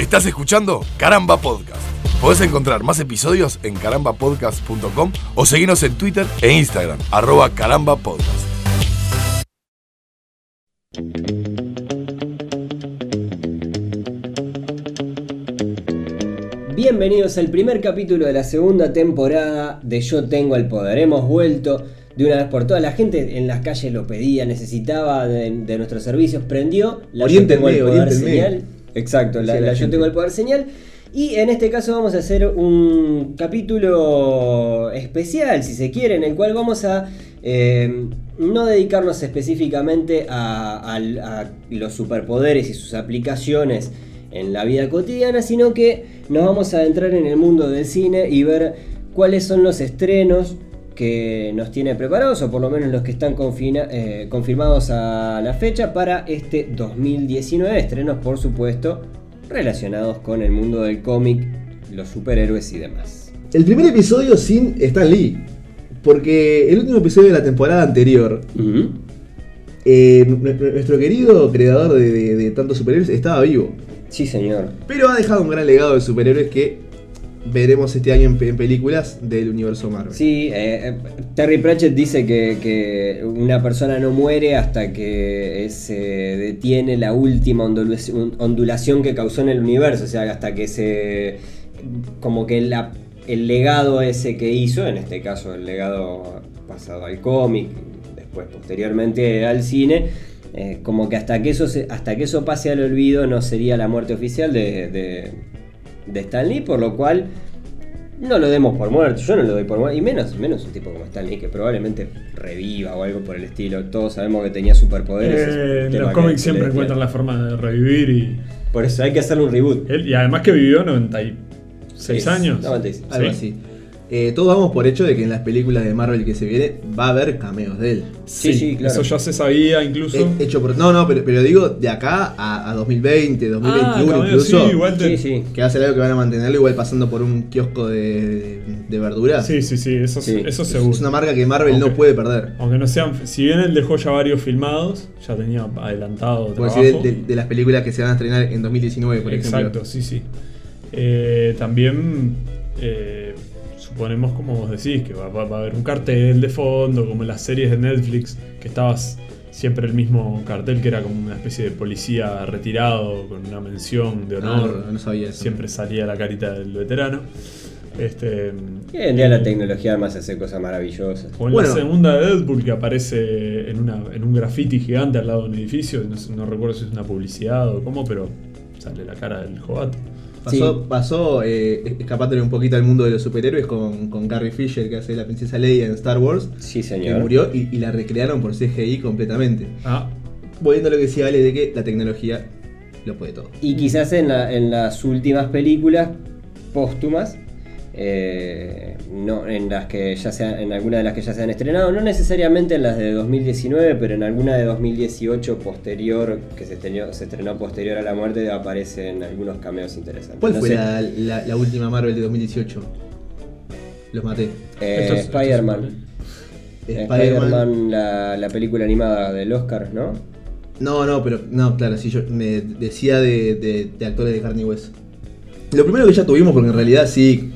Estás escuchando Caramba Podcast. Podés encontrar más episodios en carambapodcast.com o seguirnos en Twitter e Instagram, arroba carambapodcast. Bienvenidos al primer capítulo de la segunda temporada de Yo Tengo el Poder. Hemos vuelto de una vez por todas. La gente en las calles lo pedía, necesitaba de, de nuestros servicios. Prendió la Yo Tengo el Poder señal. Exacto, la, Sí, la la Yo. Tengo el Poder señal. Y en este caso vamos a hacer un capítulo especial, si se quiere, en el cual vamos a eh, no dedicarnos específicamente a, a los superpoderes y sus aplicaciones en la vida cotidiana, sino que nos vamos a adentrar en el mundo del cine y ver cuáles son los estrenos que nos tiene preparados, o por lo menos los que están confina- eh, confirmados a la fecha para este 2019. Estrenos, por supuesto, relacionados con el mundo del cómic, los superhéroes y demás. El primer episodio sin Stan Lee. Porque el último episodio de la temporada anterior, eh, nuestro querido creador de, de- de tantos superhéroes estaba vivo. Sí, señor. Pero ha dejado un gran legado de superhéroes que veremos este año en, pe- en películas del universo Marvel. Sí, eh, eh, Terry Pratchett dice que, una persona no muere hasta que eh, se detiene la última ondulación, que causó en el universo, o sea, hasta que se... como que el legado ese que hizo, en este caso el legado pasado al cómic, después posteriormente al cine, eh, como que hasta que, eso se- hasta que eso pase al olvido no sería la muerte oficial de, de Stan Lee, por lo cual no lo demos por muerto, yo no lo doy por muerto, y menos, menos un tipo como Stan Lee que probablemente reviva o algo por el estilo. Todos sabemos que tenía superpoderes. es Eh, en los cómics siempre encuentran la forma de revivir y. Por eso hay que hacerle un reboot. Él, y además que vivió 96 Sí, años. 96. Algo Sí. así. Eh, todos vamos por hecho de que en las películas de Marvel que se viene va a haber cameos de él. Sí, sí, claro. Eso ya se sabía incluso. Eh, hecho por, no, no, pero, pero digo de acá a, a 2020, 2021 Ah, cameo, incluso. sí, igual te- Sí, sí. Que va a ser algo que van a mantenerlo igual pasando por un kiosco de, de verduras. Sí, sí, sí, eso, Sí. eso Es seguro. una marca que Marvel Aunque- no puede perder. Aunque no sean. Si bien él dejó ya varios filmados, ya tenía adelantado Por trabajo. decir, de, de las películas que se van a estrenar en 2019, por Exacto, ejemplo. sí, sí. Eh, también eh, suponemos, como vos decís, que va, va- va a haber un cartel de fondo, como en las series de Netflix, que estabas siempre el mismo cartel, que era como una especie de policía retirado con una mención de Ah, honor. no, no sabía eso. Siempre salía la carita del veterano. Este, Y hoy en día la tecnología además hace cosas maravillosas. o en Bueno. la segunda de Deadpool que aparece en, una, en un graffiti gigante al lado de un edificio, no, sé- no recuerdo si es una publicidad o cómo, pero sale la cara del jovato. Pasó, Sí. pasó eh, escapándole un poquito al mundo de los superhéroes con, con Carrie Fisher, que hace la princesa Leia en Star Wars, Sí, que señor. murió y, y la recrearon por CGI completamente. Ah, Volviendo a lo que decía Ale de que la tecnología lo puede todo. Y quizás en, la- en las últimas películas póstumas, eh, no, en las que ya sea, en alguna de las que ya se han estrenado, no necesariamente en las de 2019, pero en alguna de 2018 posterior, que se estrenó, se estrenó posterior a la muerte, aparecen algunos cameos interesantes. ¿Cuál No fue sé, la, la- la última Marvel de 2018? Los maté. eh, Esto es- esto es- Spider-Man. Eh, Spider-Man. Spider-Man, la, la película animada del Oscar, ¿no? No, no, pero no, claro, sí, yo me decía de, de- de actores de carne y hueso. Lo primero que ya tuvimos, porque en realidad sí,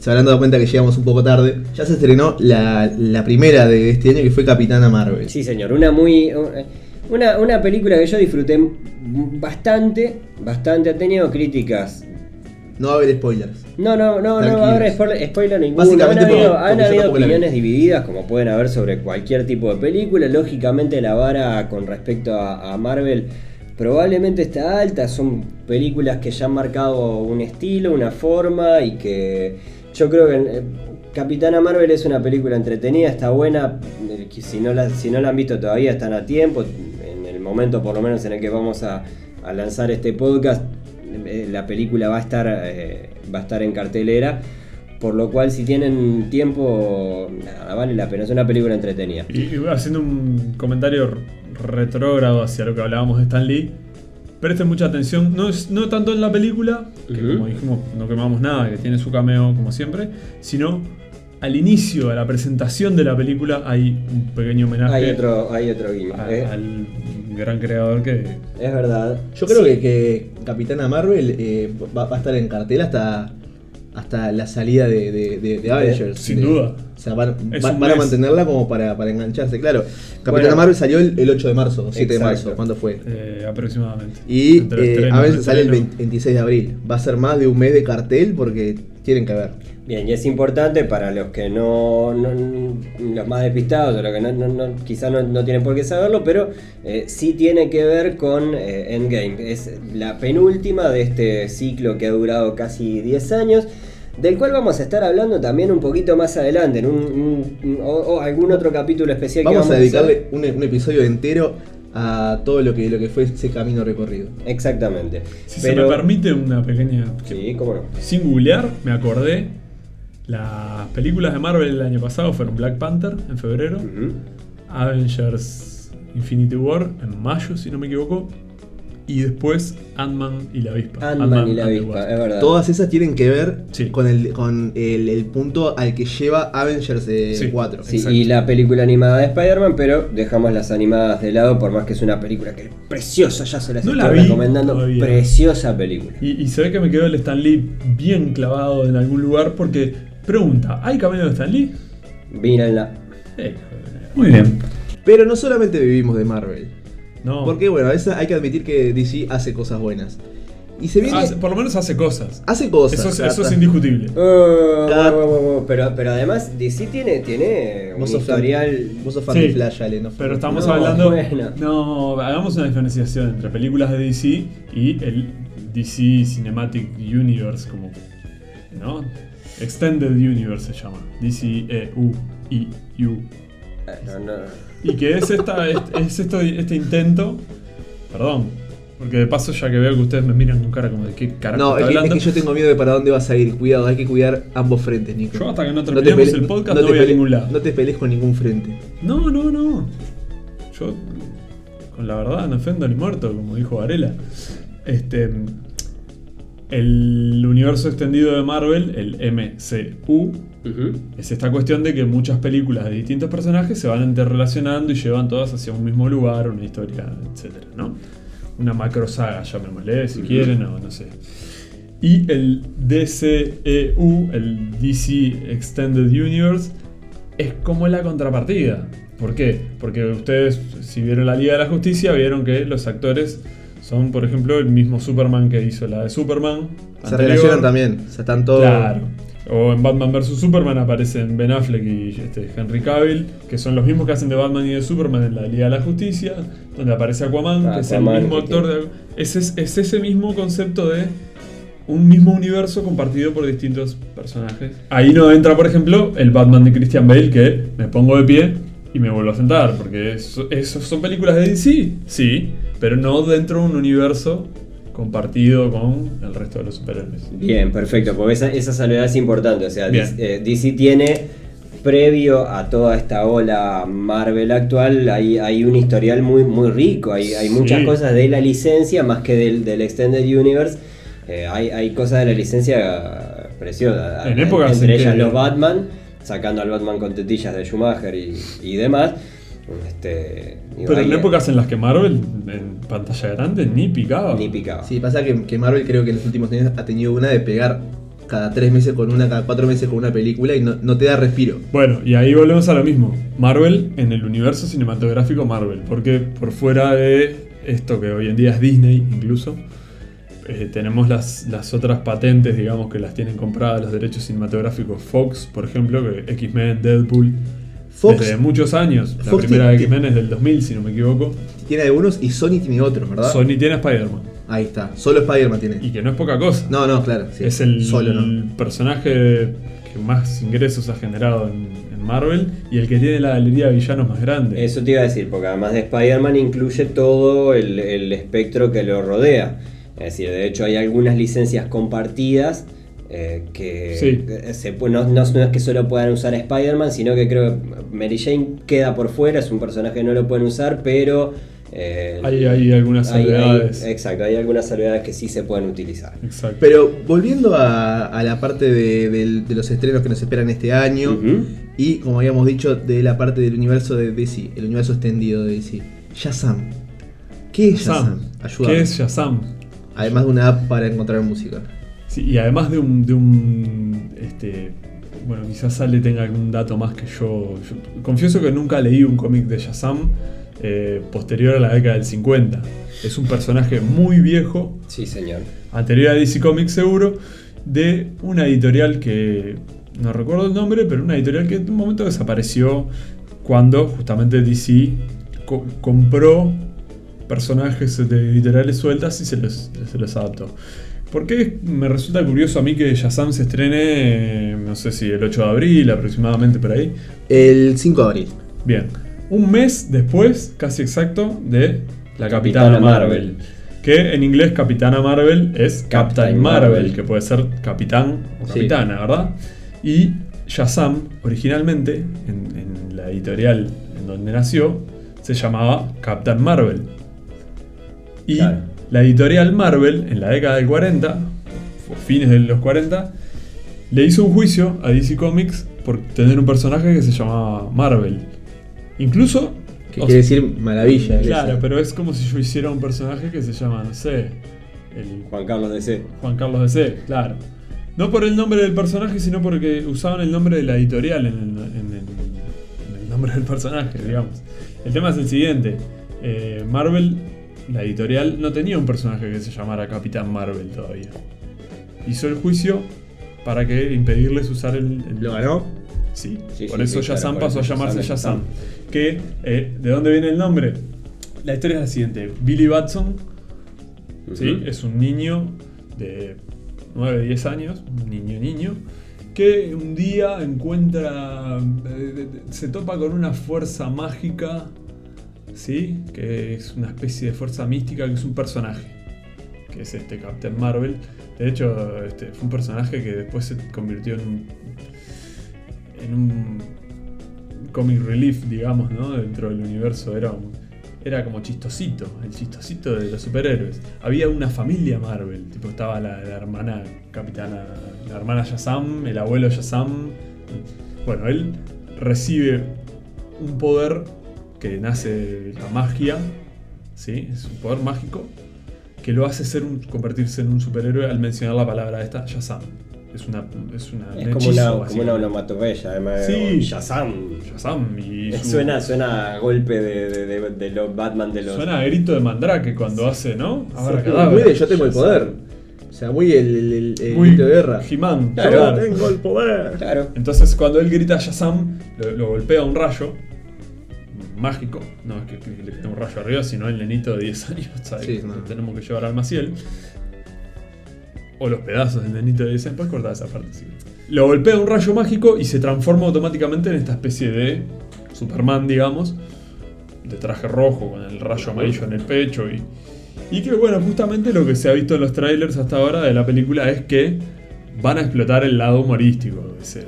se habrán dado cuenta que llegamos un poco tarde, ya se estrenó la, la primera de este año que fue Capitana Marvel. Sí, señor. Una muy. Una, una película que yo disfruté bastante. Bastante. Ha tenido críticas. No va a haber spoilers. No, no, no, no va a haber spoiler, spoiler ninguno. Básicamente han habido, porque- han porque opiniones divididas, como pueden haber sobre cualquier tipo de película. Lógicamente, la vara con respecto a, a Marvel probablemente está alta. Son películas que ya han marcado un estilo, una forma y que yo creo que eh, Capitana Marvel es una película entretenida, está buena. eh, Si no, la, si no la han visto todavía, están a tiempo. En el momento, por lo menos, en el que vamos a, lanzar este podcast, eh, la película va a estar va a estar en cartelera por lo cual si tienen tiempo nada, vale la pena es una película entretenida Y, y haciendo un comentario retrógrado hacia lo que hablábamos de Stan Lee, presten mucha atención, no, es, no tanto en la película, que como dijimos no quemamos nada, que tiene su cameo como siempre, sino al inicio, a la presentación de la película, hay un pequeño homenaje hay otro hay otro guiño a- eh. al gran creador que. Es verdad. Yo creo que, que Capitana Marvel eh, va, va a estar en cartel hasta, hasta la salida de, de, de- de Avengers. sin De- duda. O sea, van, va- van a mantenerla como para, para engancharse, claro. Capitana Bueno. Marvel salió el, el 8 de marzo, o 7 de Exacto. marzo, ¿cuándo fue? eh, aproximadamente. Y eh, estreno, Avengers sale el estreno. 20 26 de abril. Va a ser más de un mes de cartel porque tienen que ver. Bien, y es importante para los que no, no- los más despistados o los que no, no- no- quizás no, no tienen por qué saberlo, pero eh, sí tiene que ver con eh, Endgame. Es la penúltima de este ciclo que ha durado casi 10 años. Del cual vamos a estar hablando también un poquito más adelante, en un, un- un- o, o algún otro capítulo especial Vamos, que a vamos dedicarle hacer. un, un episodio entero a todo lo que, lo que fue ese camino recorrido. Exactamente. Si Pero- se me permite una pequeña. Sí, cómo no. Sin googlear, me acordé. Las películas de Marvel el año pasado fueron Black Panther en febrero. Avengers Infinity War en mayo, si no me equivoco, y después Ant-Man y la avispa. Ant-Man y la avispa, es verdad. Todas esas tienen que ver Sí. con, el, con el, el punto al que lleva Avengers eh, Sí. 4. Sí, y la película animada de Spider-Man, pero dejamos las animadas de lado, por más que es una película que es preciosa, ya se las No estoy la recomendando. todavía. Preciosa película. Y, y se ve que me quedó el Stan Lee bien clavado en algún lugar porque pregunta, ¿hay cameo de Stan Lee? Mírenla. Eh, muy bien. Pero no solamente vivimos de Marvel. No. Porque bueno, a veces hay que admitir que DC hace cosas buenas. Y se viene... Hace- por lo menos hace cosas. hace cosas. Eso, es- trata- eso es indiscutible. Oh, Cada- Pero, pero además, DC tiene, tiene un Vos sos fan- historial. Vos sos fan Sí. de Flash, Ale, ¿no? Pero estamos No, hablando. bueno. No, hagamos una diferenciación entre películas de DC y el DC Cinematic Universe, como. ¿No? Extended Universe se llama. DCEU. No, no. Y que es, esta, es, es esto, este intento. Perdón. Porque de paso, ya que veo que ustedes me miran con cara como de qué carajo No, está es que, es hablando. que yo tengo miedo de para dónde vas a ir. Cuidado, hay que cuidar ambos frentes, Nico. Yo hasta que no te terminemos pele- el podcast no, te voy a ningún lado. No te pelees con ningún frente. No, no, no. Yo, con la verdad, no ofendo ni muerto, como dijo Varela. Este. El universo extendido de Marvel, el MCU, es esta cuestión de que muchas películas de distintos personajes se van interrelacionando y llevan todas hacia un mismo lugar, una historia, etc. ¿no? Una macro saga, llamémosle, si quieren, o no sé. Y el DCEU, el DC Extended Universe, es como la contrapartida. ¿Por qué? Porque ustedes, si vieron la Liga de la Justicia, vieron que los actores son, por ejemplo, el mismo Superman que hizo la de Superman. Se anterior. relacionan también. O sea, están todos. Claro. O en Batman vs Superman aparecen Ben Affleck y este, Henry Cavill, que son los mismos que hacen de Batman y de Superman en la Liga de la Justicia, donde aparece Aquaman, Ah, que es Aquaman, el mismo actor de. Es, es, es ese mismo concepto de un mismo universo compartido por distintos personajes. Ahí no entra, por ejemplo, el Batman de Christian Bale, que me pongo de pie y me vuelvo a sentar, porque eso, eso son películas de DC, sí, pero no dentro de un universo compartido con el resto de los superhéroes. Bien, perfecto, porque esa, esa salvedad es importante. O sea. DC, eh, DC tiene, previo a toda esta ola Marvel actual, hay, hay un historial muy, muy rico. Hay, hay Sí. muchas cosas de la licencia, más que del, del Extended Universe. Eh, hay, hay cosas de la licencia preciosas. En épocas Entre en ellas los Batman, sacando al Batman con tetillas de Schumacher y, y demás. Este, Pero en hay- épocas en las que Marvel, en pantalla grande, ni picaba. Ni picaba. Sí, pasa que, que Marvel creo que en los últimos años ha tenido una de pegar cada tres meses con una, cada cuatro meses con una película y no, no te da respiro. Bueno, y ahí volvemos a lo mismo. Marvel en el universo cinematográfico Marvel. Porque por fuera de esto que hoy en día es Disney incluso, eh, tenemos las, las otras patentes, digamos, que las tienen compradas los derechos cinematográficos Fox, por ejemplo, que X-Men, Deadpool. Fox desde muchos años. La Fox primera de tiene- X-Men es del 2000, si no me equivoco. tiene algunos y Sony tiene otros, ¿verdad? Sony tiene Spider-Man. Ahí está, solo Spider-Man tiene. Y que no es poca cosa. No, no, claro. sí. es el, Solo no. el personaje que más ingresos ha generado en, en Marvel y el que tiene la galería de villanos más grande. Eso te iba a decir, porque además de Spider-Man incluye todo el, el espectro que lo rodea. Es decir, de hecho hay algunas licencias compartidas eh, que Sí. se pu- no, no- no es que solo puedan usar a Spider-Man, sino que creo que Mary Jane queda por fuera, es un personaje que no lo pueden usar, pero... eh, hay, hay algunas hay- hay- salvedades. exacto, hay algunas salvedades que sí se pueden utilizar. Exacto. Pero volviendo a, a la parte de, los estrenos que nos esperan este año y como habíamos dicho de la parte del universo de DC, el universo extendido de DC. Shazam. ¿Qué es Shazam. Shazam? ¿Qué es Shazam? Además de una app para encontrar música. Sí, y además de un, de un este, bueno, quizás Ale tenga algún dato más que yo. Yo confieso que nunca leí un cómic de Shazam eh, posterior a la década del 50. Es un personaje muy viejo, Sí, señor. anterior a DC Comics seguro, de una editorial que no recuerdo el nombre, pero una editorial que en un momento desapareció cuando justamente DC co- compró personajes de editoriales sueltas y se los, se los adaptó. ¿Por qué me resulta curioso a mí que Shazam se estrene, eh, no sé si el 8 de abril aproximadamente por ahí? El 5 de abril. Bien, un mes después, casi exacto, de la Capitana Capitana Marvel. Marvel. Que en inglés Capitana Marvel es Captain Captain Marvel, Marvel. que puede ser capitán o Sí. capitana, ¿verdad? Y Shazam, originalmente, en, en la editorial en donde nació, se llamaba Captain Marvel. Y Claro. La editorial Marvel, en la década del 40, o fines de los 40, le hizo un juicio a DC Comics por tener un personaje que se llamaba Marvel. Incluso. Que quiere sea, decir maravilla. Claro, pero es como si yo hiciera un personaje que se llama, no sé, el Juan Carlos DC. Juan Carlos DC, claro. No por el nombre del personaje, sino porque usaban el nombre de la editorial en el, en el- en el nombre del personaje, digamos. El tema es el siguiente. eh, Marvel, la editorial, no tenía un personaje que se llamara Capitán Marvel todavía. Hizo el juicio para que impedirles usar el... el- ¿Lo ganó? Sí, Sí, por sí, eso sí, claro, pasó a llamarse. Shazam. Que, eh, ¿de dónde viene el nombre? La historia es la siguiente. Billy Batson. Es un niño de 9, 10 años, un niño niño, que un día encuentra, eh, se topa con una fuerza mágica, ¿sí? Que es una especie de fuerza mística que es un personaje, que es este Captain Marvel. De hecho, este, fue un personaje que después se convirtió en un, en un comic relief, digamos, ¿no? Dentro del universo era era como chistosito, el chistosito de los superhéroes. Había una familia Marvel, tipo estaba la, la hermana capitana, la hermana Shazam, el abuelo Shazam. Bueno, él recibe un poder que nace la magia, ¿sí? Es un poder mágico que lo hace ser un, convertirse en un superhéroe al mencionar la palabra esta, Shazam. Es una, es una, Es un como hechizo, una, como una onomatopeya, además. Sí. Shazam. Shazam y su- Suena, suena a golpe de, de, de- de los Batman de los. Suena a grito de Mandrake cuando hace, ¿no? Ahora Sí, de yo tengo el poder. O sea, muy el, el, el- el Muy grito de guerra. He-Man, Claro, claro. tengo el poder. Claro. Entonces cuando él grita Shazam, lo, lo golpea un rayo mágico. No es que, que le un rayo arriba, sino el nenito de 10 años, ¿sabes? Sí, no. tenemos que llevar al Maciel. O los pedazos del nenito de 10 años. Puedes cortar esa parte, sí. Lo golpea un rayo mágico y se transforma automáticamente en esta especie de Superman, digamos. De traje rojo, con el rayo amarillo en el pecho y... Y que bueno, justamente lo que se ha visto en los trailers hasta ahora de la película es que van a explotar el lado humorístico de DC.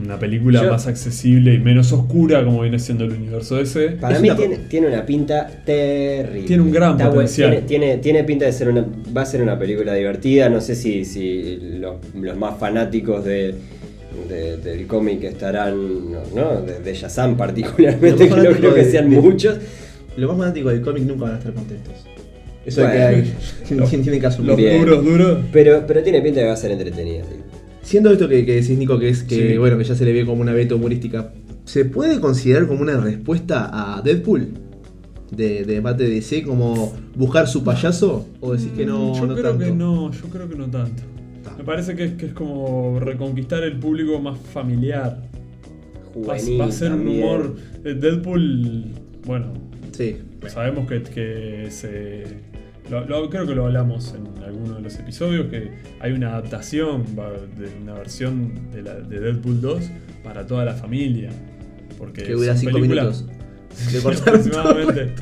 Una película Yo- más accesible y menos oscura como viene siendo el universo DC. Para Es mí una- tiene, tiene una pinta terrible. Tiene un gran potencial. Tiene, tiene, tiene pinta de ser una. Va a ser una película divertida. No sé si, si los, los más fanáticos de, de- del cómic estarán. No, ¿no? De, de Shazam particularmente, Los que más no creo fanáticos que de- sean de- muchos. Los más fanáticos del cómic nunca van a estar contentos. Eso Bueno. hay que, tienen que asumir. Los Bien. duros, duros. Pero, pero tiene pinta de que va a ser entretenida. sí. Siendo esto que, que decís, Nico, que es que Sí. bueno, que ya se le ve como una beta humorística, ¿se puede considerar como una respuesta a Deadpool? De, de parte de DC, como buscar su payaso? ¿O decís que no? yo no creo tanto? que no, yo creo que no tanto. Ta. Me parece que es, que es como reconquistar el público más familiar. Va, Juvenil. va a ser un humor. eh, Deadpool, bueno, Sí. sabemos que, que se. Lo- lo- creo que lo hablamos en alguno de los episodios, que hay una adaptación de una versión de, la, de Deadpool 2 para toda la familia. Porque Que dura son 5 películas- minutos. Cortaron aproximadamente.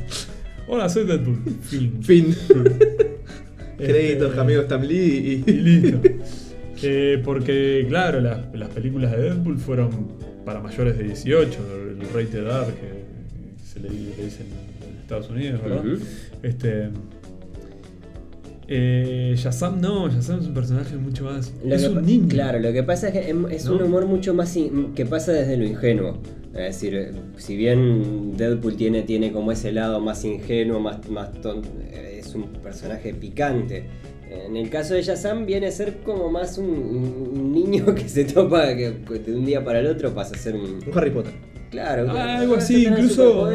Hola, soy Deadpool. Fin. Fin. Este, Créditos, amigos Stan Lee Y y. listo. Eh, porque, claro, las, las películas de Deadpool fueron para mayores de 18, el rated R que se le, le dicen en Estados Unidos, ¿verdad? Este. Eh, Shazam no, Shazam es un personaje mucho más. Lo es que un niño. Claro, lo que pasa es que es un humor mucho más in- que pasa desde lo ingenuo. Es decir, si bien Deadpool tiene, tiene como ese lado más ingenuo, más, más ton- es un personaje picante. En el caso de Shazam viene a ser como más un, un niño que se topa que de un día para el otro pasa a ser un... Un Harry Potter. Claro, Ah, algo así, incluso.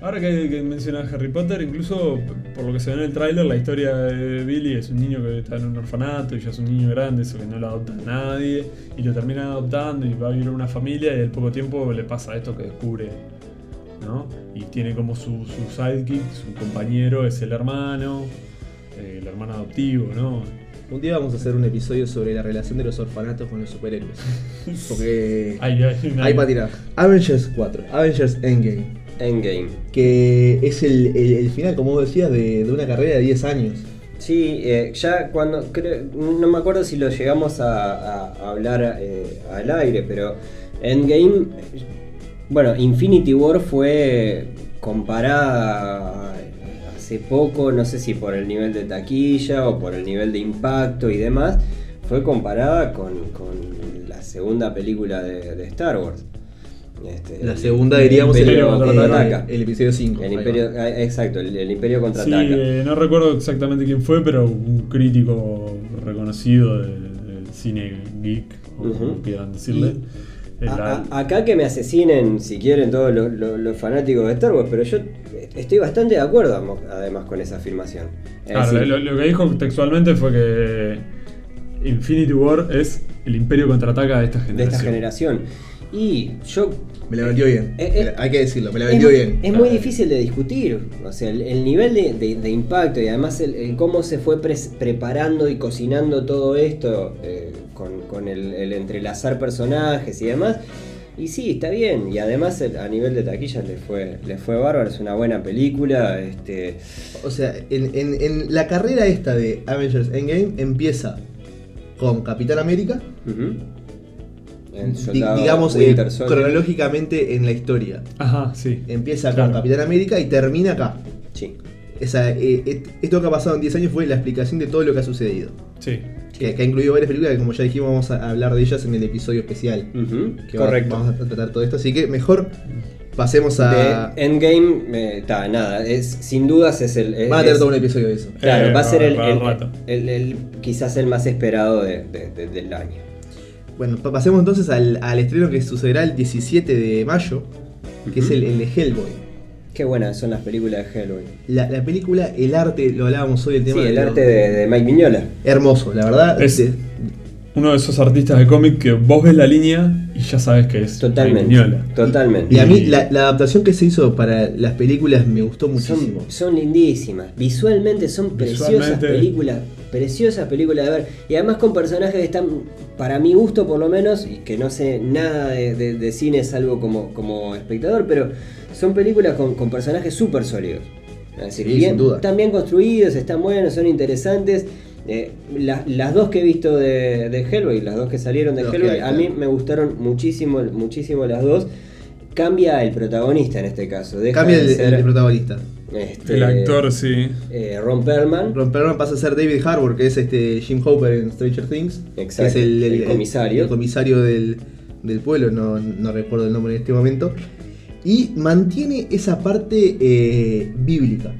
Ahora que, que mencionas Harry Potter, incluso por lo que se ve en el tráiler, la historia de Billy es un niño que está en un orfanato y ya es un niño grande, eso que no lo adopta nadie, y lo terminan adoptando y va a vivir en una familia y al poco tiempo le pasa esto que descubre, ¿no? Y tiene como su, su sidekick, su compañero es el hermano, eh, el hermano adoptivo, ¿no? Un día vamos a hacer un episodio sobre la relación de los orfanatos con los superhéroes. Porque Hay, hay una- hay para tirar. Avengers 4, Avengers Endgame. Endgame. Que es el, el- el final, como vos decías, de, de una carrera de 10 años. Sí, eh, ya cuando creo, no me acuerdo si lo llegamos a, a- a hablar eh, al aire, pero Endgame, eh, bueno, Infinity War fue comparada hace poco, no sé si por el nivel de taquilla o por el nivel de impacto y demás, fue comparada con, con la segunda película de, de Star Wars. Este, La segunda el diríamos el, Imperio el- contraataca. el episodio 5. El Imperio, ah, exacto, el, el Imperio Sí, contraataca. eh, no recuerdo exactamente quién fue, pero un crítico reconocido de- del cine geek, o como quieran decirle. A- a- acá que me asesinen si quieren todos los, los- los fanáticos de Star Wars, pero yo estoy bastante de acuerdo además con esa afirmación. Es Claro, decir, lo, lo que dijo textualmente fue que Infinity War es el imperio contraataca de esta de generación. esta generación. Y yo... Me la vendió bien. Eh, eh, hay que decirlo, me la Es, vendió bien. es muy difícil de discutir, o sea, el, el nivel de, de- de impacto y además el, el cómo se fue pres- preparando y cocinando todo esto eh, con, con el, el entrelazar personajes y demás. Y sí, está bien, y además a nivel de taquilla le fue, le fue bárbaro, es una buena película. Este, O sea, en, en- en la carrera esta de Avengers Endgame empieza con Capitán América, ujú. El di- soldado digamos eh, Winter Soldier. cronológicamente en la historia. Ajá, sí. Empieza Claro. con Capitán América y termina acá. Sí. Esa, eh, et- esto que ha pasado en 10 años fue la explicación de todo lo que ha sucedido. Sí. Que, que ha incluido varias películas que como ya dijimos vamos a hablar de ellas en el episodio especial. Que va- Correcto. vamos a tratar todo esto. Así que mejor pasemos a... De Endgame, eh, ta, nada, es, sin dudas es el. es- Van a tener es- todo un episodio de eso. Claro, Eh, va a ser el, para el- rato. el- el- quizás el más esperado de- de- de- del año. Bueno, pa- pasemos entonces al, al estreno que sucederá el 17 de mayo, que es el, el de Hellboy. Qué buenas son las películas de Hellboy. La, la película, el arte, lo hablábamos hoy, el Sí, tema el de arte de, de Mike Miñola. Hermoso, la verdad. Es- de- Uno de esos artistas de cómic que vos ves la línea y ya sabes que es Totalmente. Mignola. Totalmente. y a mí la, la adaptación que se hizo para las películas me gustó son, muchísimo. son lindísimas. Visualmente son preciosas Visualmente. películas. Preciosas películas de ver. Y además con personajes que están, para mi gusto por lo menos, y que no sé nada de, de- de cine salvo como, como espectador, pero son películas con, con personajes súper sólidos. Es decir, Sí, bien- sin duda. están bien construidos, están buenos, son interesantes. Eh, la- las dos que he visto de, de Hellboy, las dos que salieron de Los Hellboy, hay, a mí me gustaron muchísimo, muchísimo las dos. Cambia el protagonista en este caso. Deja Cambia de el, ser, el protagonista. Este, El actor, sí. eh, Ron Perlman. Ron Perlman pasa a ser David Harbour, que es este Jim Hopper en Stranger Things. Exacto, Que es el, el comisario. el comisario del, del pueblo, no, no recuerdo el nombre en este momento. Y mantiene esa parte eh, bíblica.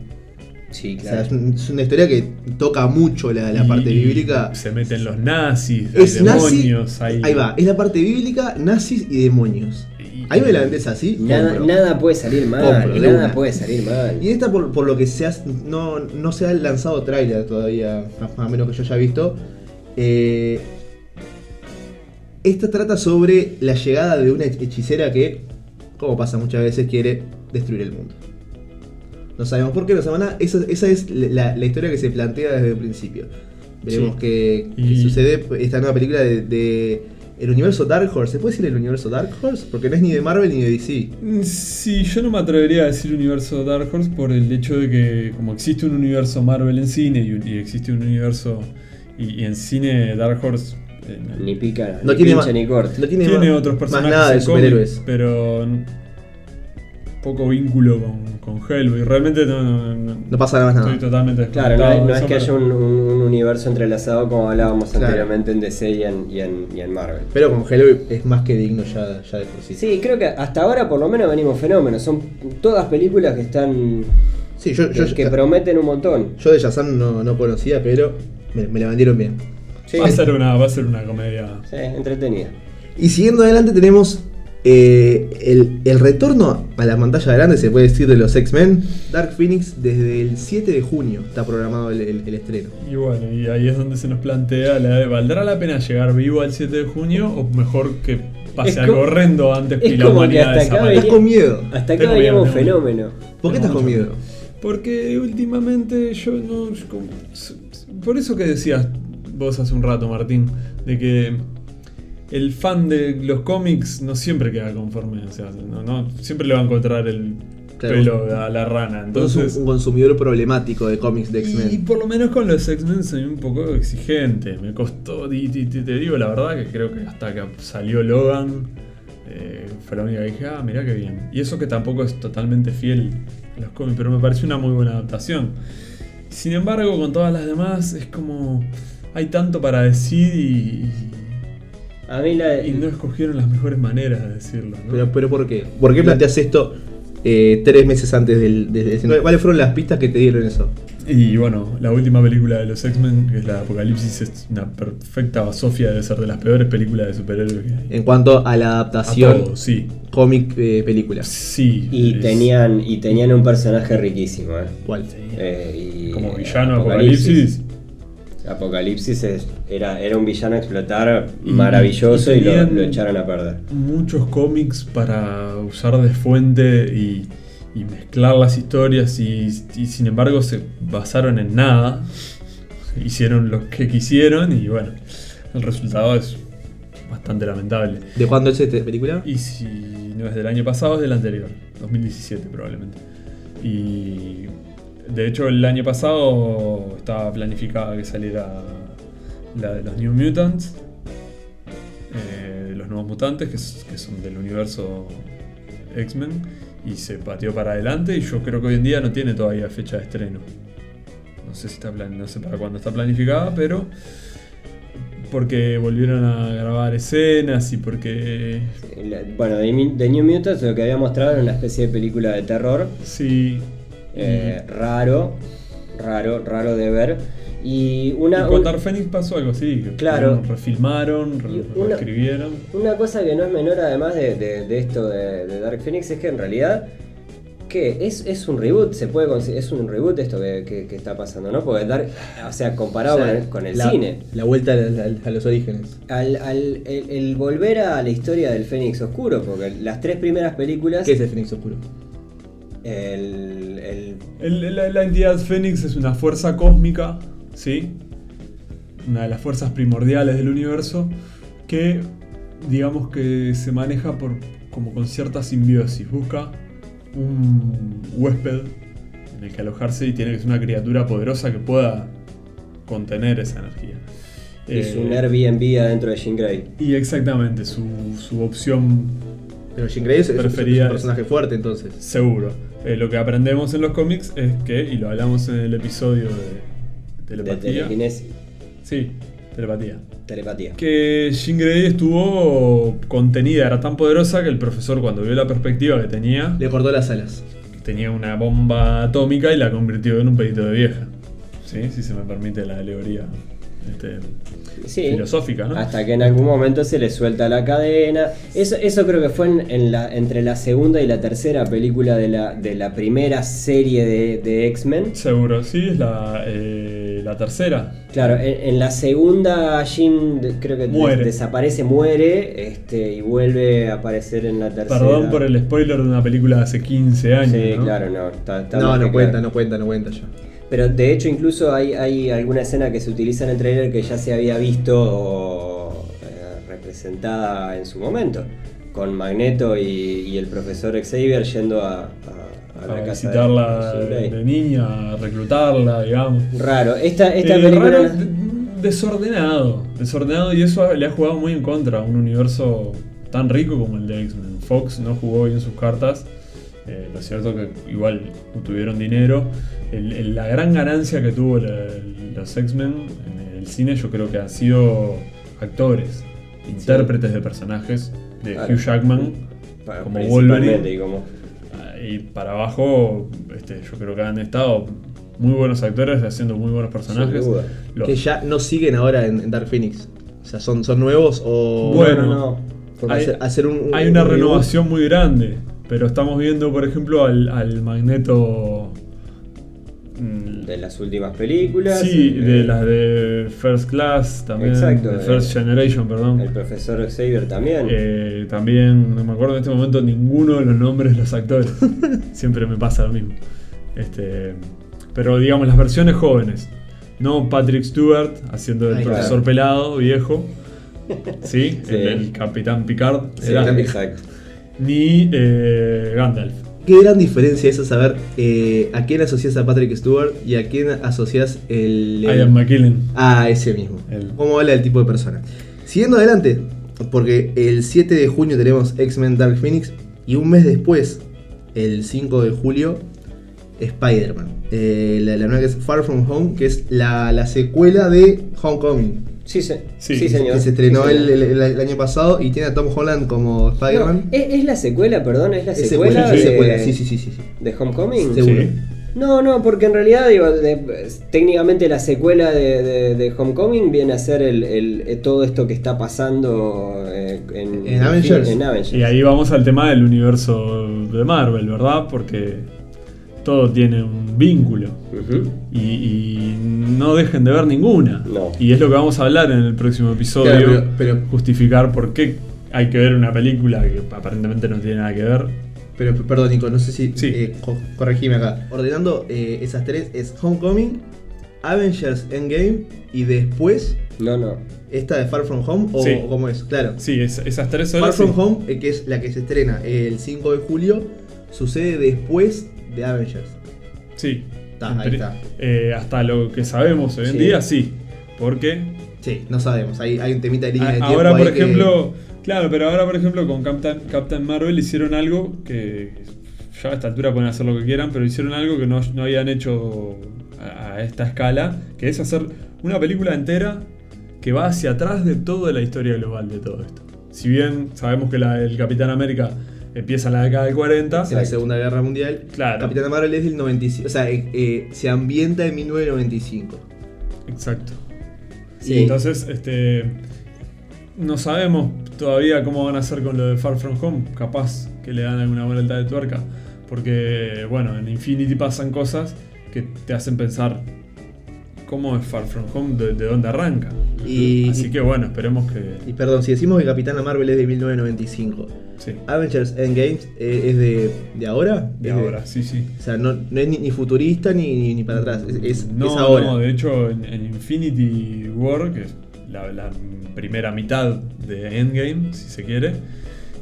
Sí, O sea, claro. es, un- es una historia que toca mucho la, la Y- parte bíblica. Se meten los nazis, Es hay nazi. demonios, hay. Ahí va, es la parte bíblica, nazis y demonios. Ahí me la vendes así. Nada, puede salir mal. Compro, nada una. puede salir mal. Y esta por, por lo que se ha, no, no se ha lanzado tráiler todavía, o menos que yo haya visto. eh, esta trata sobre la llegada de una hechicera que, como pasa muchas veces, quiere destruir el mundo. No sabemos por qué, no sabemos nada. Esa, esa es la, la historia que se plantea desde el principio. Veremos Sí. qué, qué Y- sucede esta nueva película de, de el universo Dark Horse. ¿Se puede decir el universo Dark Horse? Porque no es ni de Marvel ni de DC. Mm, Sí, yo no me atrevería a decir universo Dark Horse por el hecho de que como existe un universo Marvel en cine y, existe un universo y, y en cine Dark Horse eh, no- Ni pica, No ni tiene pincha ni corta. No tiene, tiene otros más personajes nada de cómic, superhéroes. pero poco vínculo con, con Hellboy. Realmente no, no, no- No pasa nada más estoy nada. totalmente Claro, no, es- no es que haya un, un- un universo entrelazado como hablábamos Claro. anteriormente en DC y en, y en- y en Marvel. Pero con Hellboy es más que digno ya, ya de por sí. Sí, creo que hasta ahora por lo menos venimos fenómenos. Son todas películas que están. Sí, yo, que, yo, que prometen un montón. yo de Shazam no, no conocía, pero me, me la vendieron bien. Sí, Va a ser una, va a ser una comedia. sí, entretenida. Y siguiendo adelante tenemos eh, el, el retorno a la pantalla grande, se puede decir, de los X-Men. Dark Phoenix desde el 7 de junio está programado el, el- el estreno. Y bueno, y ahí es donde se nos plantea la de ¿valdrá la pena llegar vivo al 7 de junio o mejor que pase Es algo horrendo antes es y la como que humanidad hasta acá? Estás con miedo. Hasta acá veníamos miedo, tengo fenómeno. ¿Por qué estás con miedo? Porque últimamente yo no. yo por eso que decías vos hace un rato, Martín, de que el fan de los cómics no siempre queda conforme. O sea, no, no- siempre le va a encontrar el Claro. pelo a la rana. Entonces, un, un consumidor problemático de cómics de Y X-Men. por lo menos con los X-Men soy un poco exigente. Me costó, y, y- y te digo la verdad que creo que hasta que salió Logan eh, fue la única que dije, ah, mirá qué bien. Y eso que tampoco es totalmente fiel a los cómics, pero me pareció una muy buena adaptación. Sin embargo, con todas las demás es como hay tanto para decir y, A mí la. y no escogieron las mejores maneras de decirlo. ¿no? Pero, pero ¿por qué? ¿Por qué planteas esto eh, tres meses antes del, del? ¿Cuáles fueron las pistas que te dieron eso? Y bueno, la última película de los X-Men, que es la Apocalipsis, es una perfecta basofia, debe ser de las peores películas de superhéroes que hay. En cuanto a la A adaptación todo, sí. cómic eh, película. Sí. Y es tenían, y tenían un personaje riquísimo, ¿eh? ¿Cuál? Eh, y- Como villano Apocalipsis. Apocalipsis es- era, era un villano a explotar maravilloso y y, lo, echaron a perder. Muchos cómics para usar de fuente y, y mezclar las historias y, y sin embargo se basaron en nada. Hicieron lo que quisieron y bueno, el resultado es bastante lamentable. ¿De cuándo es esta película? Y si no es del año pasado, es del anterior, 2017 probablemente. Y de hecho el año pasado estaba planificada que saliera la de los New Mutants, eh, los nuevos mutantes que, son del universo X-Men, y se pateó para adelante y yo creo que hoy en día no tiene todavía fecha de estreno. No sé si está plan- no sé para cuándo está planificada, pero porque volvieron a grabar escenas y porque Bueno, The New Mutants lo que había mostrado era una especie de película de terror. Sí. Eh, raro, raro, raro de ver. Y y una, con un- Dark Phoenix pasó algo así. Claro. Refilmaron, re- Y una- reescribieron. una cosa que no es menor además de, de- de esto de, de Dark Phoenix es que en realidad que es, es un reboot, se puede es un reboot esto que, que- que está pasando, ¿no? Porque Dark, o sea, comparado O sea, con el, con el la, cine. La vuelta a los orígenes. Al, al- el, el volver a la historia del Fénix Oscuro, porque las tres primeras películas. ¿Qué es el Fénix Oscuro? El, el- El- la, la entidad Fénix es una fuerza cósmica, ¿sí? Una de las fuerzas primordiales del universo que, digamos que se maneja por como con cierta simbiosis. Busca un huésped en el que alojarse y tiene que ser una criatura poderosa que pueda contener esa energía. es Eh, un Airbnb adentro de Jean Grey. Y exactamente, su, su opción Pero Jean Grey es, Preferida un personaje fuerte entonces. seguro. Eh, lo que aprendemos en los cómics es que, y lo hablamos en el episodio de De telepatía. telequinesis. sí, telepatía. Telepatía. Que Jean Grey estuvo contenida, era tan poderosa que el profesor cuando vio la perspectiva que tenía, Le cortó las alas. tenía una bomba atómica y la convirtió en un pedito de vieja. ¿Sí? Si se me permite la alegoría este, Sí. filosófica, ¿no? Hasta que en algún momento se le suelta la cadena. Eso, eso creo que fue en, en la, entre la segunda y la tercera película de la, de la primera serie de, de X-Men. Seguro, sí, es la, eh, la tercera. Claro, en, en la segunda Jean de- creo que Muere. desaparece, muere este, y vuelve a aparecer en la tercera. Perdón por el spoiler de una película de hace 15 años. Sí, ¿no? claro, no. Está, está No, cuenta, claro. no cuenta, no cuenta ya. Pero de hecho incluso hay, hay alguna escena que se utiliza en el trailer que ya se había visto eh, representada en su momento. Con Magneto y, y el profesor Xavier yendo a, a- a la Para casa visitarla de, niña, a reclutarla, digamos. Raro. Esta, esta Eh, película... raro, de- desordenado. Desordenado y eso le ha jugado muy en contra a un universo tan rico como el de X-Men. Fox no jugó bien sus cartas Eh, lo cierto que igual tuvieron dinero. El- el- la gran ganancia que tuvo la- los X-Men en el cine yo creo que han sido actores, intérpretes de personajes de Claro. Hugh Jackman Para- como Wolverine. y como- Y para abajo, este, yo creo que han estado muy buenos actores haciendo muy buenos personajes. Los- Que ya no siguen ahora en, en Dark Phoenix. O sea, son, son nuevos o. Bueno, no. Porque hay- hacer, un, Hay un una reboot. renovación muy grande, pero estamos viendo, por ejemplo, al, al Magneto. mm, De las últimas películas. Sí, eh, de las de First Class también. Exacto, de First eh, Generation, perdón. El profesor Xavier también. Eh, también, no me acuerdo en este momento ninguno de los nombres de los actores. Siempre me pasa lo mismo. Este, pero digamos, las versiones jóvenes. No Patrick Stewart haciendo el profesor pelado, viejo. ¿Sí? Sí. El, el capitán Picard. Sí, era. exacto. Ni eh, Gandalf. Qué gran diferencia es saber eh, a quién asocias a Patrick Stewart y a quién asocias el. el- Ian McKellen. Ah, ese mismo. El- ¿Cómo habla el tipo de persona? Siguiendo adelante, porque el 7 de junio tenemos X-Men Dark Phoenix y un mes después, el 5 de julio, Spider-Man. Eh, la, la nueva que es Far From Home, que es la, la secuela de Homecoming, Sí, se- Sí, sí, señor. que se estrenó Sí, el, el- el año pasado y tiene a Tom Holland como No, Spider-Man. ¿es, es la secuela, perdón, es la Es secuela, de, secuela, sí, sí, sí, sí. sí. de Homecoming. Seguro. Sí. No, no, porque en realidad, digo, de- técnicamente la secuela de, de- de Homecoming viene a ser el, el- eh, todo esto que está pasando eh, en, En Avengers. en Avengers. Y ahí vamos al tema del universo de Marvel, ¿verdad? Porque todo tiene un vínculo. Y, y no dejen de ver ninguna. No. Y es lo que vamos a hablar en el próximo episodio. Claro, pero- pero- justificar por qué hay que ver una película que aparentemente no tiene nada que ver. Pero perdón, Nico, no sé si. Sí. eh, co- corregime acá. Ordenando eh, esas tres es Homecoming, Avengers Endgame y después No, no. esta de Far From Home o, Sí. o cómo es. Claro. Sí, es- esas tres Far. From sí. Home, eh, que es la que se estrena el 5 de julio, sucede después de Avengers. Sí. Está, ahí está. eh, hasta lo que sabemos hoy en Sí. día, sí. Porque Sí, no sabemos. Hay, hay un temita de línea de a- tiempo. ahora, por que- ejemplo, claro, pero ahora, por ejemplo, con Captain, Captain Marvel hicieron algo que ya a esta altura pueden hacer lo que quieran, pero hicieron algo que no, no habían hecho a, a esta escala, que es hacer una película entera que va hacia atrás de toda la historia global de todo esto. Si bien sabemos que la, el Capitán América empieza en la década del 40, en la Segunda Guerra Mundial. Claro. Capitán Marvel es del 95. O sea, eh, eh, se ambienta en 1995. Exacto. Sí. Y entonces, este. No sabemos todavía cómo van a hacer con lo de Far From Home. Capaz que le dan alguna vuelta de tuerca. Porque, bueno, en Infinity pasan cosas que te hacen pensar cómo es Far From Home, de, de dónde arranca. Y, Así que, bueno, esperemos y que. perdón, si decimos que Capitana Marvel es de 1995, Sí. Avengers Endgame eh, es de, de ahora. De ahora, sí, sí. O sea, no, no es ni, ni futurista ni, ni, ni para atrás, es, es, No, es ahora. no, de hecho, en, en Infinity War, que es la, la primera mitad de Endgame, si se quiere,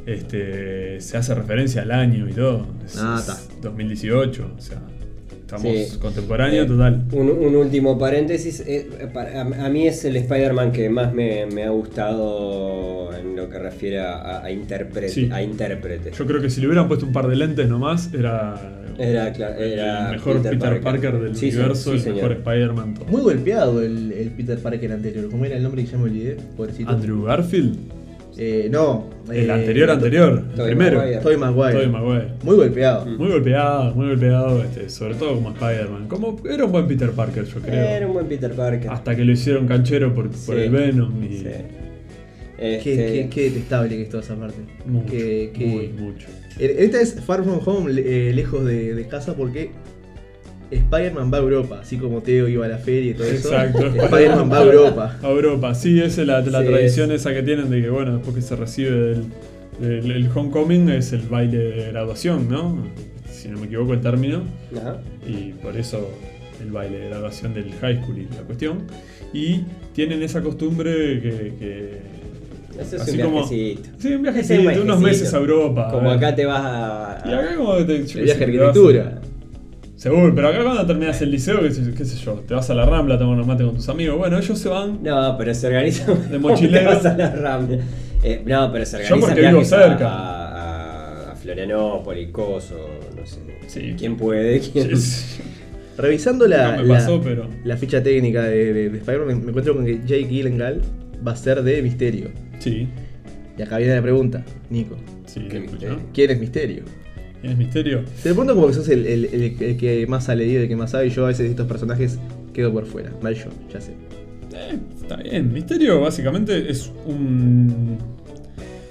este, se hace referencia al año y todo. Es, Ah, es está. 2018, o sea, estamos Sí. contemporáneos Eh, total. Un, un último paréntesis. eh, para- a, a mí es el Spider-Man que más me, me ha gustado en lo que refiere a, a, intérprete, Sí. a intérprete. Yo creo que si le hubieran puesto un par de lentes nomás, era, Era, era el mejor Peter, Parker. del Sí, sí, universo, sí, el señor. mejor Spider-Man. todo. Muy golpeado el, el Peter Parker anterior. ¿Cómo era el nombre que ya me olvidé? Pobrecito. Andrew Garfield, Eh, no. el eh, anterior, anterior, el primero. Maguire. Tobey Maguire. Tobey Maguire. Muy golpeado. Mm. Muy golpeado, muy golpeado, este, sobre todo como Spider-Man. Como era un buen Peter Parker, yo creo. Era un buen Peter Parker. Hasta que lo hicieron canchero por, el Venom y Sí. Qué, Este, qué- qué detestable que es toda esa parte. mucho, que- muy mucho. Eh, Esta es Far From Home, eh, lejos de, de casa, porque Spider-Man va a Europa, así como Teo iba a la feria y todo eso. Exacto. Spider-Man va a Europa. A Europa, sí, esa es la, la Sí, tradición esa que tienen de que, bueno, después que se recibe del, del- el homecoming es el baile de graduación, ¿no? Si no me equivoco el término. ajá. y por eso el baile de graduación del high school y la cuestión. Y tienen esa costumbre que. que es un como- viajecito. Sí, un viajecito, un unos viajecito. meses a Europa. Como acá te vas a. Y acá como te, El viaje de te vas a- arquitectura. Seguro, pero acá cuando terminas el liceo, qué sé, qué sé yo, te vas a la rambla a tomar unos mates con tus amigos. Bueno, ellos se van. No, pero se organiza. De mochilero. Te vas a la Rambla. Eh, no, pero se Yo organiza porque vivo cerca. A, a- a Florianópolis, Coso, no sé. Sí. ¿Quién puede? ¿Quién? Sí. Revisando la, No me la- pasó, pero- la ficha técnica de, de- de Spider-Man, me, me encuentro con que Jake Gyllenhaal va a ser de Misterio. Sí, Y acá viene la pregunta, Nico. sí. ¿Quién es Misterio? ¿Quién es misterio? Te lo pregunto como que sos el, el- el- el que más ha leído, el que más sabe, y yo a veces de estos personajes quedo por fuera. Mal yo, ya sé. Eh, está bien. Misterio básicamente es un,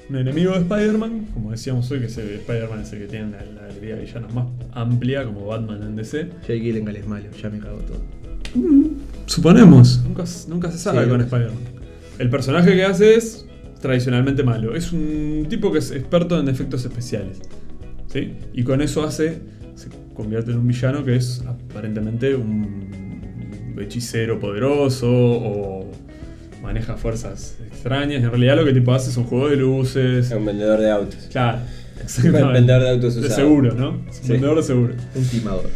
un enemigo de Spider-Man. Como decíamos hoy, que Spider-Man es el que tiene la, la galería de villanos más amplia, como Batman en DC. Jake Gyllenhaal es malo, ya me cago todo. Suponemos. Nunca, nunca se sabe Sí, con. Spider-Man. El personaje que hace es tradicionalmente malo. Es un tipo que es experto en efectos especiales. ¿Sí? Y con eso hace. Se convierte en un villano que es aparentemente un hechicero poderoso o maneja fuerzas extrañas. En realidad lo que tipo hace son juegos de luces. Es un vendedor de autos. Claro. Un vendedor de autos De usados. seguro, ¿no? Es un Sí. vendedor de seguro. Un timador.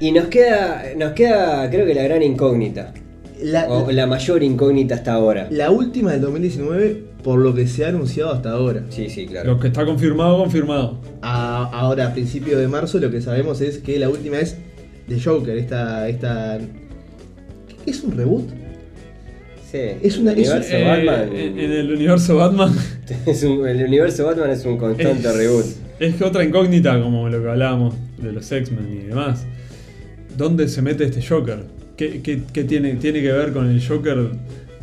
Y nos queda, nos queda, creo que la gran incógnita. La, O la mayor incógnita hasta ahora. la última del 2019, por lo que se ha anunciado hasta ahora. Sí, sí, claro. Lo que está confirmado, confirmado. A- ahora, a principios de marzo, lo que sabemos es que la última es The Joker, esta. esta ¿qué es un reboot? Sí. Es una- el es un- universo Eh, Batman. en en el universo Batman. es un- el universo Batman es un constante Es- reboot. Es que otra incógnita, como lo que hablábamos de los X-Men y demás. ¿Dónde se mete este Joker? ¿Qué, qué- qué tiene, tiene que ver con el Joker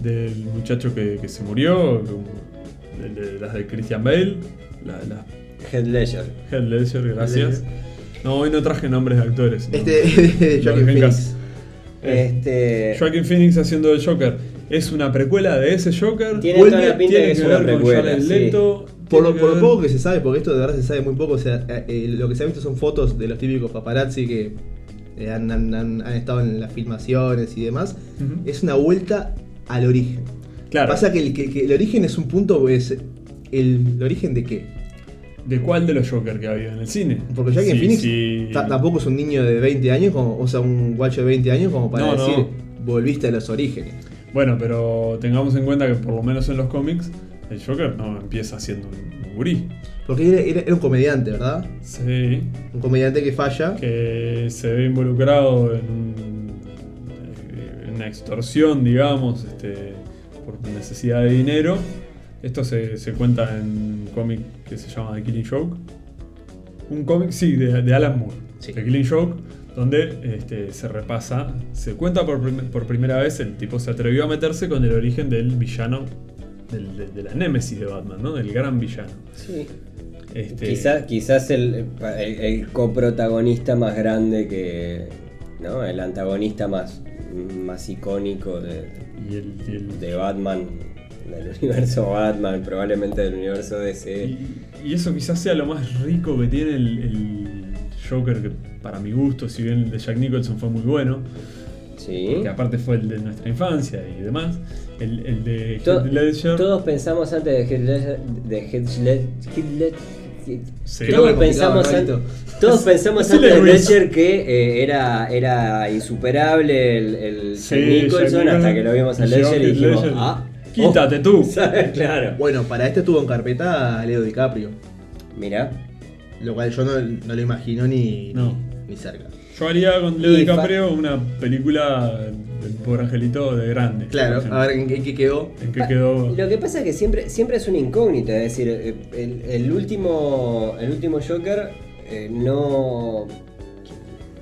del muchacho que, que se murió? De, las de Christian Bale. La, la Head Ledger. Heath Ledger, gracias. No, hoy no traje nombres de actores. ¿no? Este de Joaquin Phoenix. Este. Joaquin Phoenix haciendo el Joker. ¿Es una precuela de ese Joker? Tiene ¿Vuelve? toda la pinta ¿Tiene que es una precuela, sí. Leto? Por lo, ¿Tiene por lo ver- poco que se sabe, porque esto de verdad se sabe muy poco, o sea, eh, eh, lo que se ha visto son fotos de los típicos paparazzi que eh, han, han- han- han estado en las filmaciones y demás. Es una vuelta al origen. Claro. Pasa que el, que- que el origen es un punto, es el, ¿el origen de qué? ¿De cuál de los Joker que ha habido en el cine? Porque Joaquin Sí, Phoenix sí. tampoco es un niño de 20 años, como, o sea, un guacho de 20 años como para No, no. decir, volviste a los orígenes. Bueno, pero tengamos en cuenta que por lo menos en los cómics, el Joker no empieza siendo un gurí. Porque era, era- era un comediante, ¿verdad? Sí, Un comediante que falla. que se ve involucrado en, un- una extorsión, digamos, este, por necesidad de dinero. Esto se, se cuenta en un cómic que se llama The Killing Joke. Un cómic, sí, de, de Alan Moore. Sí. The Killing Joke, donde este, se repasa, se cuenta por, prim- por primera vez, el tipo se atrevió a meterse con el origen del villano, del- de, de la némesis de Batman, ¿no? Del gran villano. Sí. Este, Quizás, quizás el, el, el coprotagonista más grande que. ¿no? El antagonista más, más icónico de, y el- y el- de Batman, del universo Batman, probablemente del universo DC. Y, y eso quizás sea lo más rico que tiene el, el Joker, que para mi gusto, si bien el de Jack Nicholson fue muy bueno, Sí. que aparte fue el de nuestra infancia y demás, el, el de Heath Ledger, Todos pensamos antes de Heath Ledger. De Heath Led- Heath Led- Sí. todos pensamos, an- todos pensamos antes de. Ledger que eh, era, era insuperable el, el Sí, Jack Nicholson Jack hasta que lo vimos a Ledger y dijimos, Ledger. ah, Quítate tú. ¿sabes? Claro. Bueno, para este tuvo en carpeta a Leo DiCaprio. Mira, Lo cual yo no, no lo imagino ni, No. ni, ni cerca. Yo haría con Leo Y DiCaprio una película del pobre angelito de grande. Claro, a ver en qué, en qué quedó. ¿En qué quedó? Lo que pasa es que siempre, siempre es una incógnita, es decir, eh, el, el último, el último Joker eh, no,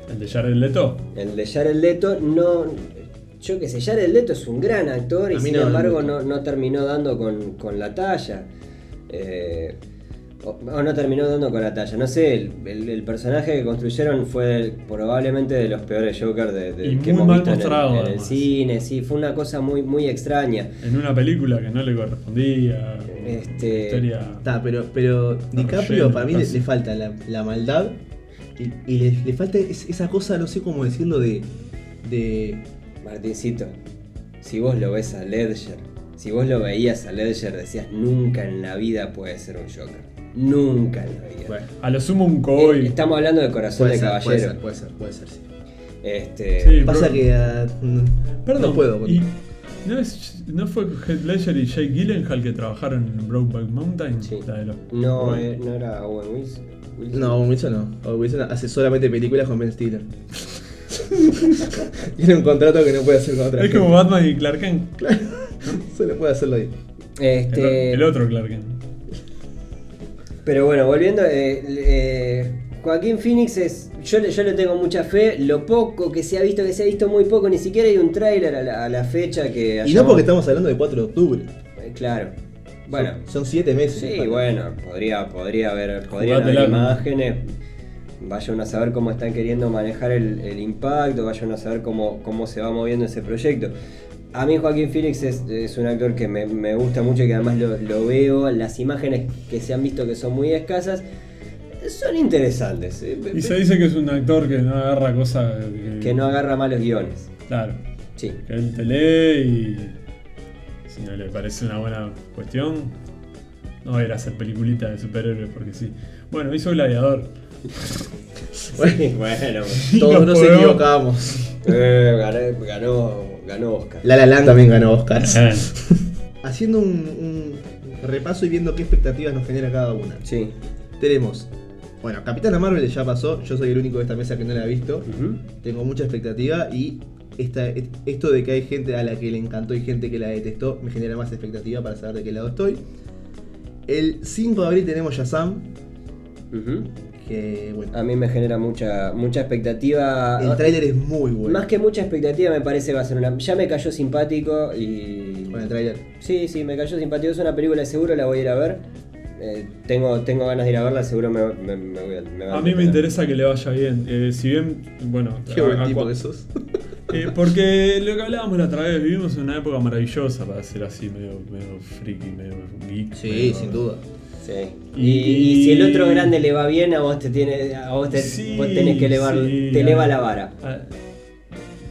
¿El de Jared Leto? el de Jared Leto no, yo que sé, Jared Leto es un gran actor y sin no embargo no, no terminó dando con, con la talla. Eh, o, no terminó dando con la talla. No sé, el, el- el personaje que construyeron fue probablemente de los peores Joker de, de- Y que muy hemos mal visto en el- mostrado, en el, cine. Sí, fue una cosa muy, muy extraña. En una película que no le correspondía. Este- Historia. Está, pero, pero DiCaprio relleno, para mí le, falta la, la maldad y, y le, le falta es- esa cosa, no sé cómo decirlo, de. de Martincito, si vos lo ves a Ledger, si vos lo veías a Ledger, decías nunca en la vida puede ser un Joker. Nunca en la vida. bueno, A lo sumo un Eh, Koi. Estamos hablando de corazón puede de ser, puede caballero. ser, puede ser, puede ser, sí. Este, Sí. Pasa pero- que. ah, no- Perdón. no puedo. y ¿No, es, ¿No fue Heath Ledger y Jake Gyllenhaal que trabajaron en Brokeback Mountain? Sí. La de los- No, eh, no era Owen Wilson. Wilson. No, Owen Wilson no. Owen Wilson hace solamente películas con Ben Stiller. Tiene un contrato que no puede hacer con otra Es gente. como Batman y Clark Kent. Solo puede hacerlo ahí. El, Este, el otro Clark Kent. Pero bueno, volviendo, eh, eh, Joaquín Phoenix es, yo, le- yo le tengo mucha fe, lo poco que se ha visto, que se ha visto muy poco, ni siquiera hay un tráiler a la, a la fecha que... Y no porque estamos hablando de 4 de octubre. Eh, Claro, bueno, Son 7 meses. sí, bueno, podría, podría haber, podrían haber imágenes, vayan a saber cómo están queriendo manejar el, el impacto, vayan a saber cómo, cómo se va moviendo ese proyecto. A mí Joaquín Phoenix es, es un actor que me, me gusta mucho y que además lo, lo veo, las imágenes que se han visto que son muy escasas, son interesantes. eh, Y se dice que es un actor que no agarra cosas que, Que no agarra malos guiones. Claro. Sí. Que él te lee y. Si no le parece una buena cuestión, no va a ir a hacer peliculita de superhéroes porque sí. Bueno, hizo Gladiador. Bueno. Todos nos equivocamos. Eh, ganó, ganó, Oscar. La La Land también ganó Oscars. Eh, Haciendo un, un repaso y viendo qué expectativas nos genera cada una. Sí. Tenemos, bueno, Capitana Marvel ya pasó, yo soy el único de esta mesa que no la ha visto. Tengo mucha expectativa y esta, esto de que hay gente a la que le encantó y gente que la detestó me genera más expectativa para saber de qué lado estoy. El 5 de abril tenemos Shazam, Ujú. Que bueno, A mí me genera mucha, mucha expectativa. el tráiler es muy bueno. Más que mucha expectativa me parece va a ser una... Ya me cayó simpático y... Con el tráiler. Sí, sí, me cayó simpático. Es una película seguro, la voy a ir a ver. Eh, tengo, tengo ganas de ir a verla, seguro me, me- me voy a... me va a mí me interesa que le vaya bien. Eh, si bien, bueno, Qué buen tipo que sos. Eh, porque lo que hablábamos la otra vez, vivimos en una época maravillosa para ser así, medio, medio friki, medio geek. Sí, medio- sin duda. Sí. Y- Y, y si el otro grande le va bien, a vos te tiene, a vos, te, Sí, vos tenés que elevar, sí, te eleva la vara. ah,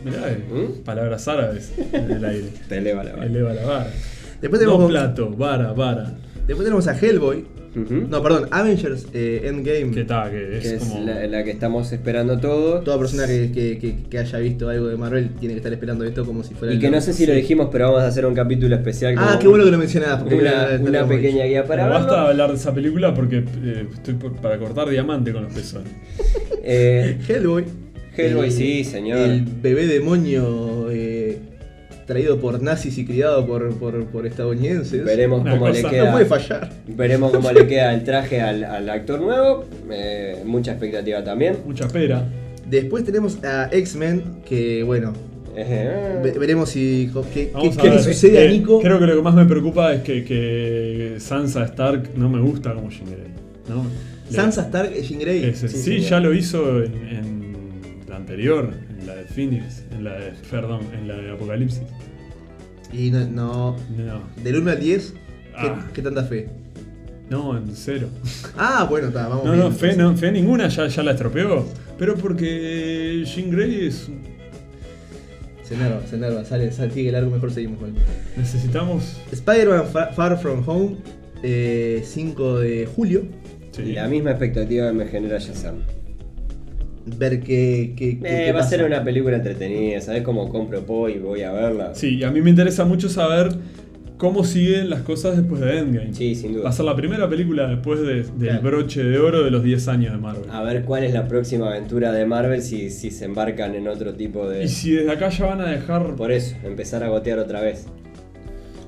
mirá, eh, ¿Mm? palabras árabes en el aire. Te eleva la vara. Eleva la vara. Después No tenemos, plato, vara, vara. después tenemos a Hellboy. No, perdón, Avengers eh, Endgame. Que está, que es, que es como. la, la que estamos esperando todo. Toda persona que, que- que- que haya visto algo de Marvel tiene que estar esperando esto como si fuera Y el que no sé si lo dijimos, pero vamos a hacer un capítulo especial. Ah, como qué bueno que lo mencionabas. porque Una, no- no una pequeña guía para Pero basta verlo. hablar de esa película porque eh, estoy por- para cortar diamante con los pezones. Eh, Hellboy. Hellboy, El- sí, señor. El bebé demonio eh, traído por nazis y criado por, por, por estadounidenses. veremos Una cómo le cosa- No queda. puede fallar. Veremos cómo le queda el traje al, al actor nuevo. Eh, mucha expectativa también. Mucha pera. Después tenemos a X-Men, que bueno, Eh, ve- veremos si qué, le sucede a Eh, Nico. Creo que lo que más me preocupa es que, que Sansa Stark no me gusta como Jean Grey. Sansa Stark y Jean Grey. Ese- Sí, sí, ya lo hizo en, en la anterior, Phoenix, en la de, perdón, en la de Apocalipsis. Y no, no- No, del 1 al 10, ¿qué, Ah. qué tanta fe? no, en cero. Ah, bueno, está, vamos No, bien, no, fe, no, fe ninguna ya, ya la estropeó. Pero porque Jean Grey es. Se enerva, se enerva, sale, sale, sigue largo, mejor seguimos con él. Necesitamos. Spider-Man Fa- Far From Home, eh, 5 de julio. sí. La misma expectativa que me genera Shazam. Ver qué, qué, qué- Eh, qué va a ser una película entretenida, ¿sabes cómo compro po y voy a verla? Sí, y a mí me interesa mucho saber cómo siguen las cosas después de Endgame. Sí, sin duda. Va a ser la primera película después de- del Claro. broche de oro de los 10 años de Marvel. A ver cuál es la próxima aventura de Marvel si, si se embarcan en otro tipo de... Y si desde acá ya van a dejar Por eso, empezar a gotear otra vez.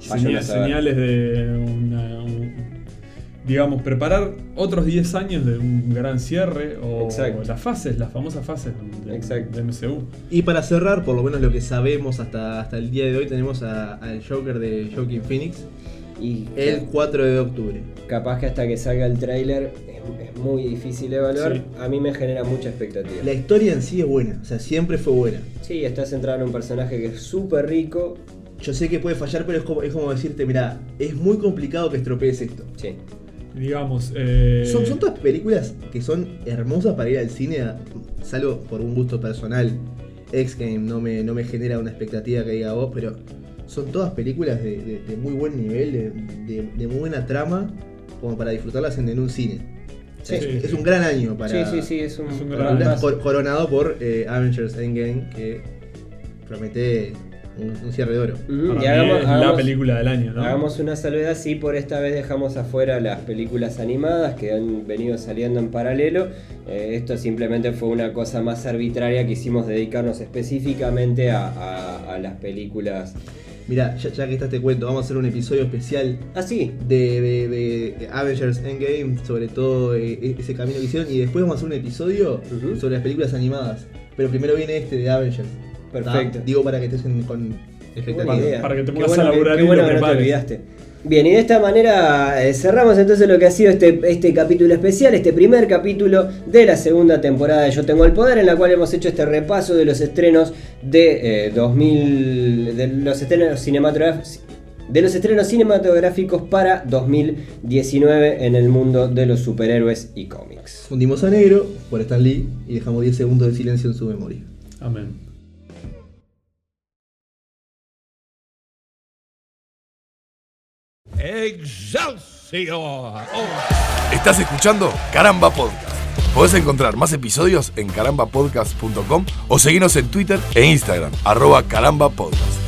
Señal- señales de una. Digamos, preparar otros 10 años de un gran cierre o Exacto. las fases, las famosas fases de, de MCU. Y para cerrar, por lo menos lo que sabemos hasta, hasta el día de hoy, tenemos al Joker de Joaquin Phoenix Y el 4 de octubre. capaz que hasta que salga el tráiler es, es muy difícil evaluar. Sí. A mí me genera mucha expectativa. La historia en sí es buena, o sea, siempre fue buena. Sí, está centrado en un personaje que es súper rico. Yo sé que puede fallar, pero es como, es como decirte, mira, es muy complicado que estropees esto. Sí. Digamos. eh, Son, son todas películas que son hermosas para ir al cine, salvo por un gusto personal. X-Game no me, no me genera una expectativa que diga vos, pero son todas películas de, de- de muy buen nivel, de, de- de muy buena trama, como para disfrutarlas en, en un cine. Sí, es, sí, es sí. un gran año para. Sí, sí, sí, es un, Es un para gran cor- coronado por eh, Avengers Endgame, que promete un, un cierre de oro. Y mí hagamos- es la película del año, ¿no? Hagamos una salvedad, sí, por esta vez dejamos afuera las películas animadas que han venido saliendo en paralelo. Eh, esto simplemente fue una cosa más arbitraria que hicimos dedicarnos específicamente a, a- a las películas. Mira, ya, ya que está este cuento, vamos a hacer un episodio especial Ah, sí. de, de- de- de Avengers Endgame, sobre todo eh, e- ese camino que hicieron, y después vamos a hacer un episodio sobre las películas animadas. Pero primero viene este de Avengers. ¿Tá? Perfecto. Digo para que estés en- con Qué expectativa. buena idea. para que te Qué pongas bueno a que- laburar qué y bueno lo que no te prepares. olvidaste. Bien, y de esta manera eh, cerramos entonces lo que ha sido este, este capítulo especial, este primer capítulo de la segunda temporada de Yo Tengo el Poder, en la cual hemos hecho este repaso de los estrenos de eh, 2000, de los estrenos cinematográficos. De los estrenos cinematográficos para 2019 en el mundo de los superhéroes y cómics. Fundimos a negro por Stan Lee y dejamos 10 segundos de silencio en su memoria. Amén. Excelsior. Estás escuchando Caramba Podcast. Podés encontrar más episodios en carambapodcast.com o seguirnos en Twitter e Instagram, arroba carambapodcast.